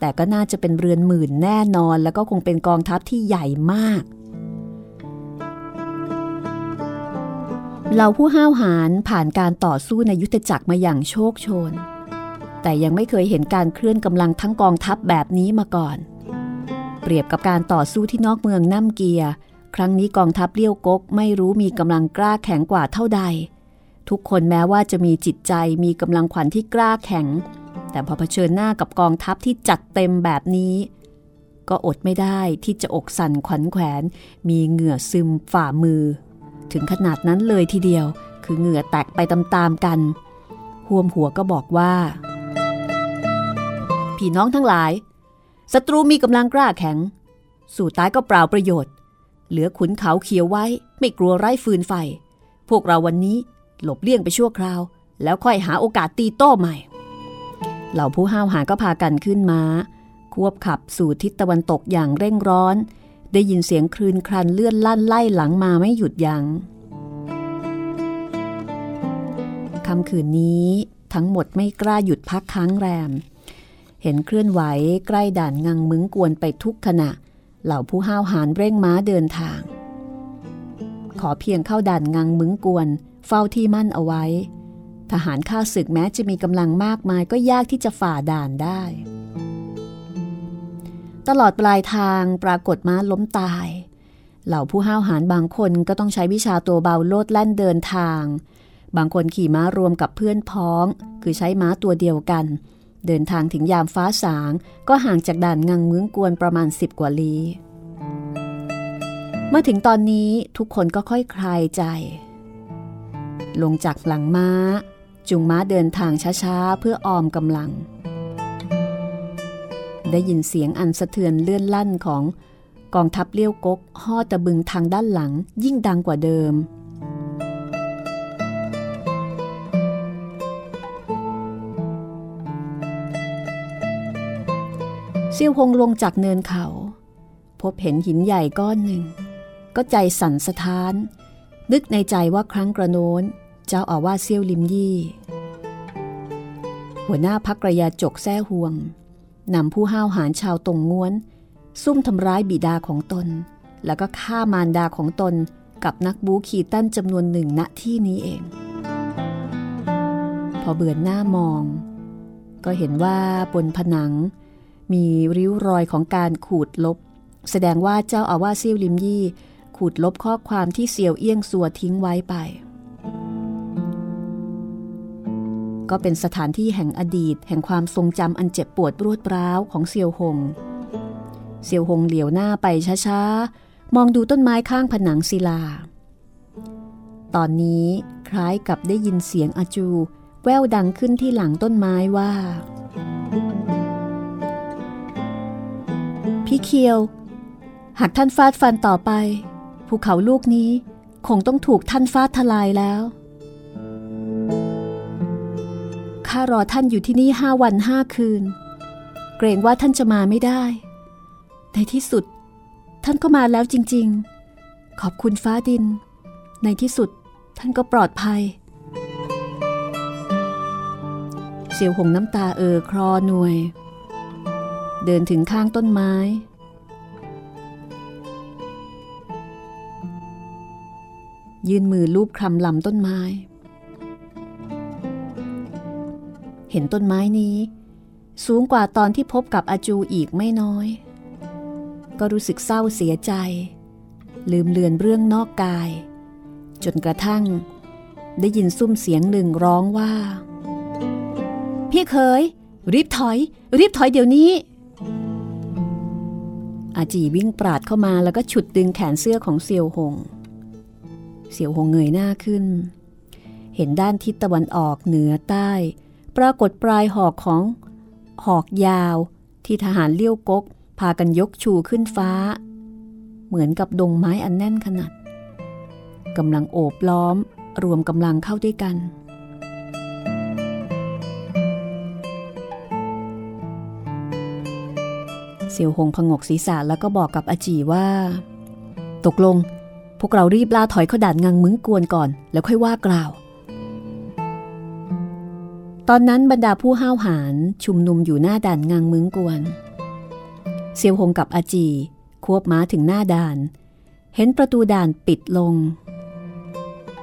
แต่ก็น่าจะเป็นเรือนหมื่นแน่นอนแล้วก็คงเป็นกองทัพที่ใหญ่มากเหล่าผู้ห้าวหาญผ่านการต่อสู้ในยุทธจักรมาอย่างโชคโชน แต่ยังไม่เคยเห็นการเคลื่อนกำลังทั้งกองทัพแบบนี้มาก่อน เปรียบกับการต่อสู้ที่นอกเมืองน้ำเกียร์ครั้งนี้กองทัพเลี้ยวกกไม่รู้มีกำลังกล้าแข็งกว่าเท่าใด ทุกคนแม้ว่าจะมีจิตใจมีกำลังขวัญที่กล้าแข็ง แต่พอเผชิญหน้ากับกองทัพที่จัดเต็มแบบนี้ ก็อดไม่ได้ที่จะอกสั่นขวัญแขวน มีเหงื่อซึมฝ่ามือ ถึงขนาดนั้นเลยทีเดียว คือเหงื่อแตกไปตามๆกัน ห่วมหัวก็บอกว่า พี่น้องทั้งหลาย ศัตรูมีกำลังกล้าแข็ง สู่ตายก็เปล่าประโยชน์ เหลือขุนเขาเขียวไว้ ไม่กลัวไร้ฟืนไฟ พวกเราวันนี้หลบเลี่ยงไปชั่วคราว แล้วค่อยหาโอกาสตีโต้ใหม่ เหล่าผู้ห้าวหาญก็พากันขึ้นมา้า ควบขับสู่ทิศตะวันตกอย่างเร่งร้อน ได้ยินเสียงคลื่นครันเลื่อนลั่นไล่หลังมาไม่หยุดยัง้งค่ำคืนนี้ทั้งหมดไม่กล้าหยุดพักค้างแรม เห็นเคลื่อนไหวใกล้ด่านงังมึงกวนไปทุกขณะ เหล่าผู้ห้าวหาญเร่งม้าเดินทาง ขอเพียงเข้าด่านงังมึงกวน เฝ้าที่มั่นเอาไว้ ทหารข้าศึกแม้จะมีกำลังมากมายก็ยากที่จะฝ่าด่านได้ ตลอดปลายทางปรากฏม้าล้มตาย เหล่าผู้ห้าวหาญบางคนก็ต้องใช้วิชาตัวเบาโลดแล่นเดินทาง บางคนขี่ม้ารวมกับเพื่อนพ้อง คือใช้ม้าตัวเดียวกัน เดินทางถึงยามฟ้าสาง ก็ห่างจากด่านงังมึงกวนประมาณ 10 กว่าลี้เมื่อถึงตอนนี้ทุกคนก็ค่อยคลายใจ ลงจากหลังม้า จุงม้าเดินทางช้าๆ เพื่อออมกำลัง ได้ยินเสียงอันสะเทือนเลื่อนลั่นของกองทัพเลี้ยวกกห่อตะบึงทางด้านหลังยิ่งดังกว่าเดิม เซี่ยวหงลงจากเนินเขา พบเห็นหินใหญ่ก้อนหนึ่ง ก็ใจสั่นสะท้าน นึกในใจว่าครั้งกระโน้น เจ้าอาวาสเซี่ยวลิมยี่ หัวหน้าพักระยาจกแท้ห่วงนำผู้ห้าวหาญชาวตรงง้วน ซุ่มทำร้ายบิดาของตน แล้วก็ฆ่ามารดาของตนกับนักบูขี่ตั้นจำนวนหนึ่งณที่นี้เอง พอเบือนหน้ามอง ก็เห็นว่าบนผนัง มีริ้วรอยของการขูดลบ แสดงว่าเจ้าอาวาสเซี่ยวลิมยี่ ขูดลบข้อความที่เซียวเอี้ยงสัวทิ้งไว้ไป ก็เป็นสถานที่แห่งอดีต แห่งความทรงจำอันเจ็บปวดรวดร้าวของเซียวหง เซียวหงเหลียวหน้าไปช้าๆ มองดูต้นไม้ข้างผนังศิลา ตอนนี้คล้ายกับได้ยินเสียงอาจู แววดังขึ้นที่หลังต้นไม้ว่า พี่เคียว หากท่านฟาดฟันต่อไป ภูเขาลูกนี้คงต้องถูกท่านฟาดทลายแล้วข้ารอท่านอยู่ที่นี่ห้าวันห้าคืน เกรงว่าท่านจะมาไม่ได้ ในที่สุด ท่านก็มาแล้วจริง ๆ ขอบคุณฟ้าดิน ในที่สุดท่านก็ปลอดภัย เสียวหงน้ำตาเออคลอหน่วย เดินถึงข้างต้นไม้ ยื่นมือลูบคลำลำต้นไม้ เห็นต้นไม้นี้ สูงกว่าตอนที่พบกับอาจูอีกไม่น้อย ก็รู้สึกเศร้าเสียใจ ลืมเลือนเรื่องนอกกาย จนกระทั่ง ได้ยินซุ้มเสียงหนึ่งร้องว่า พี่เคยรีบถอย รีบถอยเดี๋ยวนี้ อาจีวิ่งปราดเข้ามาแล้วก็ฉุดดึงแขนเสื้อของเซียวหง เซียวหงเงยหน้าขึ้น เห็นด้านทิศตะวันออกเหนือใต้ ปรากฏปลายหอกของหอกยาวที่ทหารเลี้ยวกก พากันยกชูขึ้นฟ้า เหมือนกับดงไม้อันแน่นขนาดกำลังโอบล้อมรวมกำลังเข้าด้วยกัน เสี่ยวหงพงกศีรษะแล้วก็บอกกับอาจีว่า ตกลง พวกเรารีบล่าถอยเข้าด่านงังมึงกวนก่อน แล้วค่อยว่ากล่าว ตอนนั้นบรรดาผู้ห้าวหาญชุมนุมอยู่หน้าด่านงังมึงกวน เซียวหงกับอาจี ควบม้าถึงหน้าด่าน เห็นประตูด่านปิดลง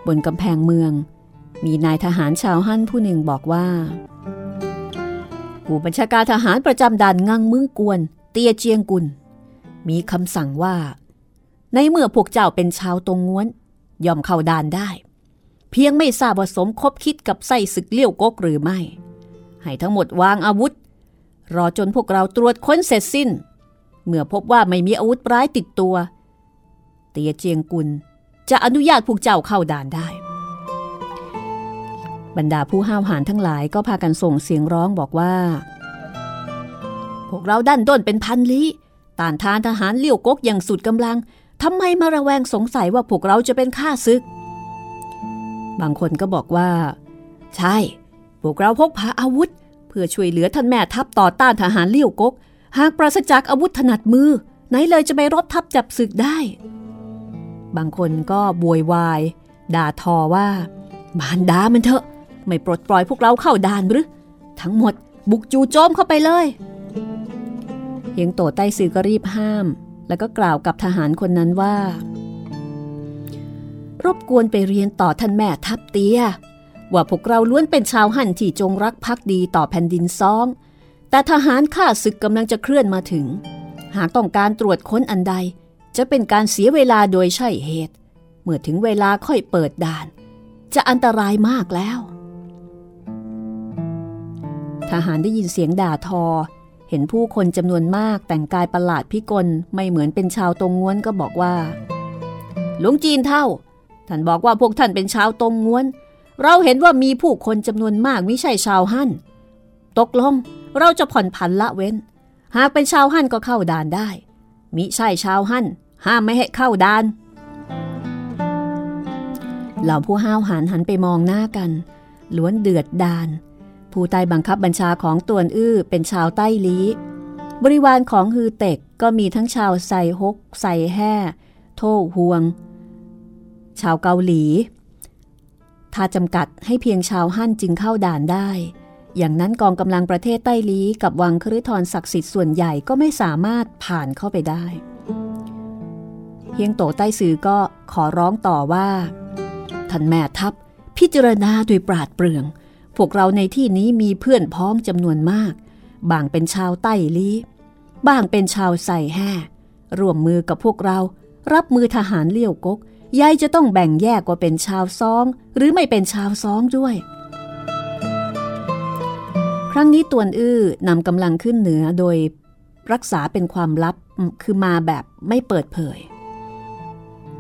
บนกำแพงเมือง มีนายทหารชาวฮั่นผู้หนึ่งบอกว่าผู้บัญชาการทหารประจำด่านงังมึงกวน เตียเจียงกุล มีคำสั่งว่า ในเมื่อพวกเจ้าเป็นชาวตรงง้วนย่อมเข้าด่านได้ เพียงไม่ทราบว่าสมคบคิดกับไส้ศึกเลี้ยวกกหรือไม่ ให้ทั้งหมดวางอาวุธ รอจนพวกเราตรวจค้นเสร็จสิ้น เมื่อพบว่าไม่มีอาวุธร้ายติดตัว เตียเจียงกุลจะอนุญาตพวกเจ้าเข้าด่านได้ บรรดาผู้ห้าวหาญทั้งหลายก็พากันส่งเสียงร้องบอกว่า วกเราดันด้นเป็นพันลี้ต้านทานทหารเลี้ยวกกอย่างสุดกำลังทำไมมาระแวงสงสัยว่าพวกเราจะเป็นข้าศึก บางคนก็บอกว่า ใช่ พวกเราพกพาอาวุธ เพื่อช่วยเหลือท่านแม่ทัพต่อต้านทหารเลี้ยวกก หากปราศจากอาวุธถนัดมือ ไหนเลยจะไปรบทัพจับศึกได้ บางคนก็บวยวาย ด่าทอว่า มารดามันเถอะ ไม่ปลดปล่อยพวกเราเข้าด่านหรือ ทั้งหมดบุกจูโจมเข้าไปเลย เฮียงโตใต้ซือก็รีบห้าม แล้วก็กล่าวกับทหารคนนั้นว่า รบกวนไปเรียนต่อท่านแม่ทัพเตียว่าพวกเราล้วนเป็นชาวหั่นที่จงรักภักดีต่อแผ่นดินซอง แต่ทหารข้าศึกกำลังจะเคลื่อนมาถึง หากต้องการตรวจค้นอันใด จะเป็นการเสียเวลาโดยใช่เหตุ เมื่อถึงเวลาค่อยเปิดด่าน จะอันตรายมากแล้ว ทหารได้ยินเสียงด่าทอ เห็นผู้คนจำนวนมากแต่งกายประหลาดพิกลไม่เหมือนเป็นชาวตรงง้วนก็บอกว่าหลวงจีนเท่า ท่านบอกว่าพวกท่านเป็นชาวตรงง้วน เราเห็นว่ามีผู้คนจำนวนมากไม่ใช่ชาวฮั่นตกลงเราจะผ่อนผันละเว้น หากเป็นชาวฮั่นก็เข้าด่านได้มิใช่ชาวฮั่นห้ามไม่ให้เข้าด่านเหล่าผู้ห้าวหาญหันไปมองหน้ากันล้วนเดือดดาน ผู้ใต้บังคับบัญชาของตวนอื้อเป็นชาวใต้ลีบริวารของฮือเต็กก็มีทั้งชาวไซฮกไซแห่โท่ฮวง ชาวเกาหลี ถ้าจำกัดให้เพียงชาวฮั่นจึงเข้าด่านได้ อย่างนั้นกองกำลังประเทศใต้ลีกับวังคฤทรศักดิ์สิทธิ์ส่วนใหญ่ก็ไม่สามารถผ่านเข้าไปได้เฮียงโตใต้ซือก็ขอร้องต่อว่าท่านแม่ทัพพิจารณาโดยปราดเปรื่อง พวกเราในที่นี้มีเพื่อนพ้องจำนวนมาก บางเป็นชาวใต้ลีบางเป็นชาวใส่แห่ร่วมมือกับพวกเรา รับมือทหารเลี้ยวกกยายจะต้องแบ่งแยกว่าเป็นชาวซอง หรือไม่เป็นชาวซองด้วย ครั้งนี้ตวนอื้อนำกำลังขึ้นเหนือโดยรักษาเป็นความลับคือมาแบบไม่เปิดเผย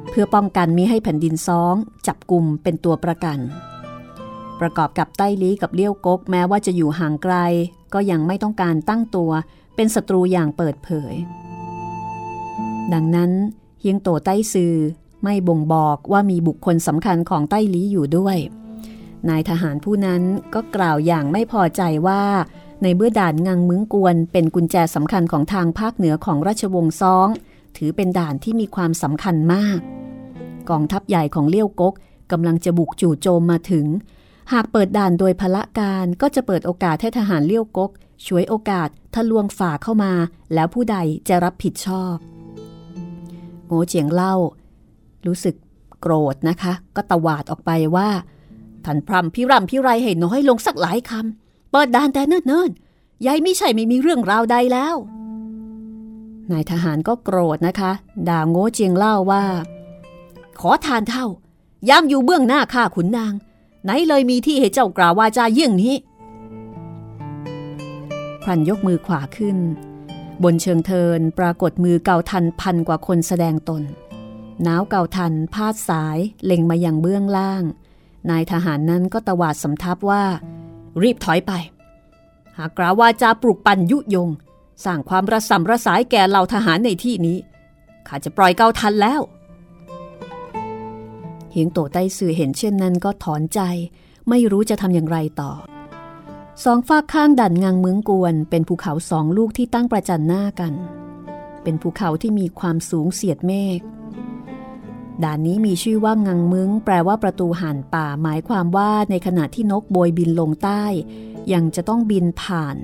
เพื่อป้องกันมิให้แผ่นดินซอง จับกลุ่มเป็นตัวประกัน ประกอบกับใต้ลี้กับเลี้ยวกก แม้ว่าจะอยู่ห่างไกล ก็ยังไม่ต้องการตั้งตัว เป็นศัตรูอย่างเปิดเผย ดังนั้นเฮียงโตใต้ซือไม่บ่งบอกว่ามีบุคคลสำคัญของใต้ลี้อยู่ด้วย นายทหารผู้นั้นก็กล่าวอย่างไม่พอใจว่า ในเบื้อด่านงังมึงกวนเป็นกุญแจสำคัญของทางภาคเหนือของราชวงศ์ซอง ถือเป็นด่านที่มีความสำคัญมาก กองทัพใหญ่ของเลี้ยวกกกำลังจะบุกจู่โจมมาถึง หากเปิดด่านโดยพละการก็จะเปิดโอกาสให้ทหารเลี้ยวกกช่วยโอกาสทะลวงฝ่าเข้ามา แล้วผู้ใดจะรับผิดชอบโง่เจียงเล่า รู้สึกโกรธนะคะ ก็ตวาดออกไปว่าท่านพรำพิรำพิไรให้น้อยลงสักหลายคำเปิดด่านแต่เนิ่นๆยายไม่ใช่ไม่มีเรื่องราวใดแล้วนายทหารก็โกรธนะคะด่าโง่เจียงเล่าว่า ขอทานเท่ายามอยู่เบื้องหน้าข้าขุนนาง ไหนเลยมีที่ให้เจ้ากล่าววาจาเยี่ยงนี้พันยกมือขวาขึ้น บนเชิงเทินปรากฏมือเกาทันพันกว่าคนแสดงตนน้าวเกาทันพาดสายเล็งมาอยังเบื้องล่าง นายทหารนั้นก็ตวาดสำทับว่า รีบถอยไป หากกล่าววาจาปลุกปั่นยุยงสร้างความระสำระสายแก่เหล่าทหารในที่นี้ข้าจะปล่อยเกาทันแล้ว เฮียงโตใต้สื่อเห็นเช่นนั้นก็ถอนใจ ไม่รู้จะทำอย่างไรต่อ สองฝากข้างดันงังเมืองกวน เป็นภูเขาสองลูกที่ตั้งประจันหน้ากัน เป็นภูเขาที่มีความสูงเสียดเมฆด่านนี้มีชื่อว่างังมึงแปลว่าประตูห่านป่า หมายความว่าในขณะที่นกโบยบินลงใต้ ยังจะต้องบินผ่าน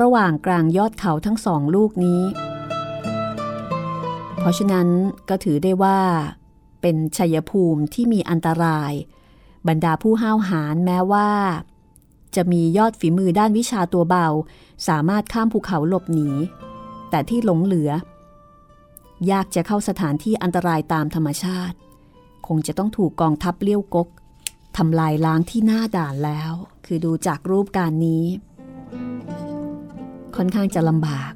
ระหว่างกลางยอดเขาทั้งสองลูกนี้ เพราะฉะนั้นก็ถือได้ว่า เป็นชัยภูมิที่มีอันตราย บรรดาผู้ห้าวหาญแม้ว่า จะมียอดฝีมือด้านวิชาตัวเบา สามารถข้ามภูเขาหลบหนี แต่ที่หลงเหลือ ยากจะเข้าสถานที่อันตรายตามธรรมชาติ คงจะต้องถูกกองทัพเลี้ยวกกทำลายล้างที่หน้าด่านแล้ว คือดูจากรูปการนี้ ค่อนข้างจะลำบาก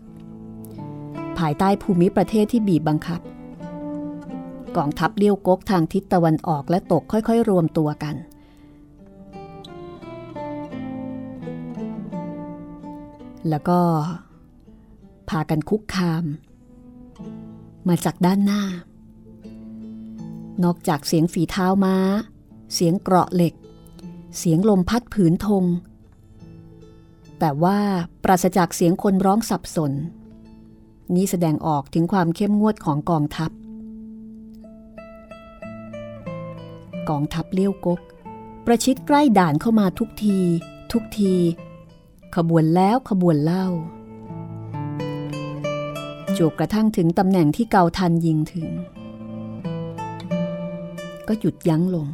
ภายใต้ภูมิประเทศที่บีบบังคับ กองทัพเลี้ยวกกทางทิศตะวันออกและตกค่อยๆ รวมตัวกัน แล้วก็ พากันคุกคาม มาจากด้านหน้า นอกจากเสียงฝีเท้าม้า เสียงเกราะเหล็ก เสียงลมพัดผืนธงแต่ว่าปราศจากเสียงคนร้องสับสน นี้แสดงออกถึงความเข้มงวดของกองทัพ กองทัพเลี้ยวกก ประชิดใกล้ด่านเข้ามาทุกที ทุกที ขบวนแล้วขบวนเล่าจวบกระทั่งถึงตำแหน่งที่เกาทันยิงถึง ก็หยุดยั้งลง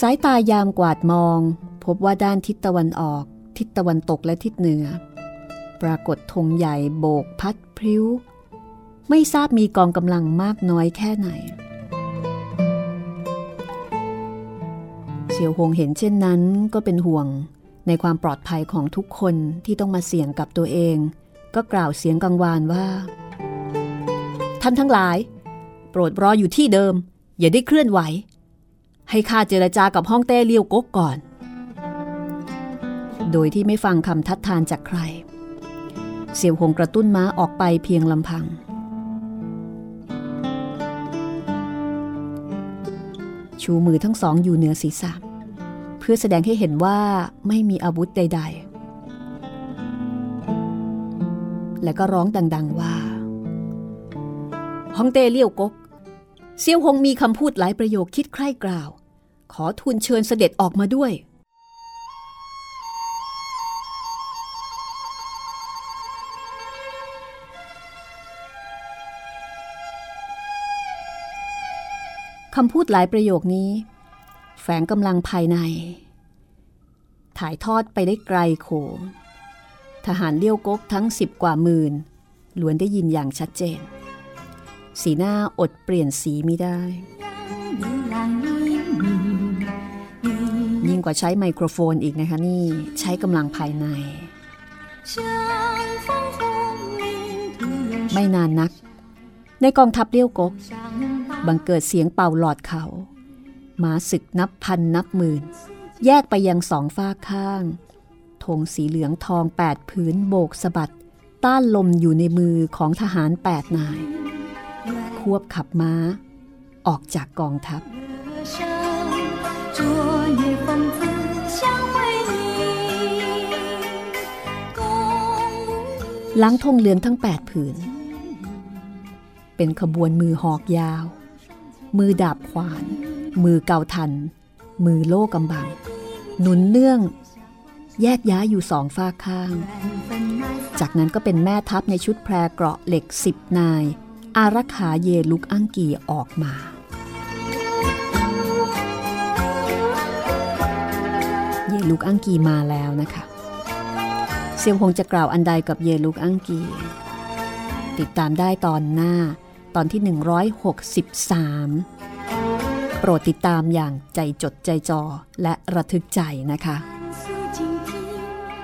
สายตายามกวาดมอง พบว่าด้านทิศตะวันออก ทิศตะวันตกและทิศเหนือ ปรากฏธงใหญ่โบกพัดพริ้ว ไม่ทราบมีกองกำลังมากน้อยแค่ไหน เสียวหงเห็นเช่นนั้นก็เป็นห่วงในความปลอดภัยของทุกคนที่ต้องมาเสี่ยงกับตัวเอง ก็กล่าวเสียงกังวานว่า ท่านทั้งหลาย โปรดรออยู่ที่เดิม อย่าได้เคลื่อนไหว ให้ข้าเจรจากับห้องเต้เลี้ยวกกก่อน โดยที่ไม่ฟังคำทัดทานจากใคร เสี่ยวหงกระตุ้นม้าออกไปเพียงลำพัง ชูมือทั้งสองอยู่เหนือศีรษะ เพื่อแสดงให้เห็นว่าไม่มีอาวุธใด ๆ และก็ร้องดัง ๆ ว่าฮองเต้เลี้ยวกกเซียวหงมีคำพูดหลายประโยคคิดใคร่กล่าว ขอทูลเชิญเสด็จออกมาด้วยำพูดหลายประโยคนี้ แฝงกำลังภายใน ถ่ายทอดไปได้ไกลโขงทหารเลี้ยวกกทั้งสิบกว่าหมื่นล้วนได้ยินอย่างชัดเจน สีหน้าอดเปลี่ยนสีไม่ได้ ยิ่งกว่าใช้ไมโครโฟนอีกนะคะนี่ใช้กำลังภายใน ไม่นานนัก ในกองทัพเลี้ยวกก บังเกิดเสียงเป่าหลอดเขาหมาศึกนับพันนับหมื่น แยกไปยังสองฝ้าข้างธงสีเหลืองทองแปดผืนโบกสะบัด ต้านลมอยู่ในมือของทหารแปดนาย ควบขับม้า ออกจากกองทัพล้างธงเหลืองทั้งแปดผืน เป็นขบวนมือหอกยาว มือดาบขวาน มือเกาทัน มือโล่กำบัง หนุนเนื่อง แยกย้ายอยู่สองฝ้าข้าง จากนั้นก็เป็นแม่ทัพในชุดแพรเกราะเหล็กสิบนาย อารักขาเยลุกอังกีออกมาเยลุกอังกีมาแล้วนะคะ เซียวคงจะกล่าวอันใดกับเยลุกอังกี ติดตามได้ตอนหน้า ตอนที่ 163 โปรดติดตามอย่างใจจดใจจอและระทึกใจนะคะ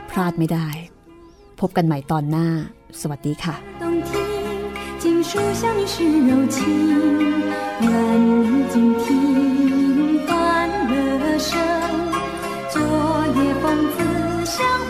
พลาดไม่ได้ พบกันใหม่ตอนหน้า สวัสดีค่ะ 锦书向你是柔情，愿你静听欢乐声，昨夜风姿相会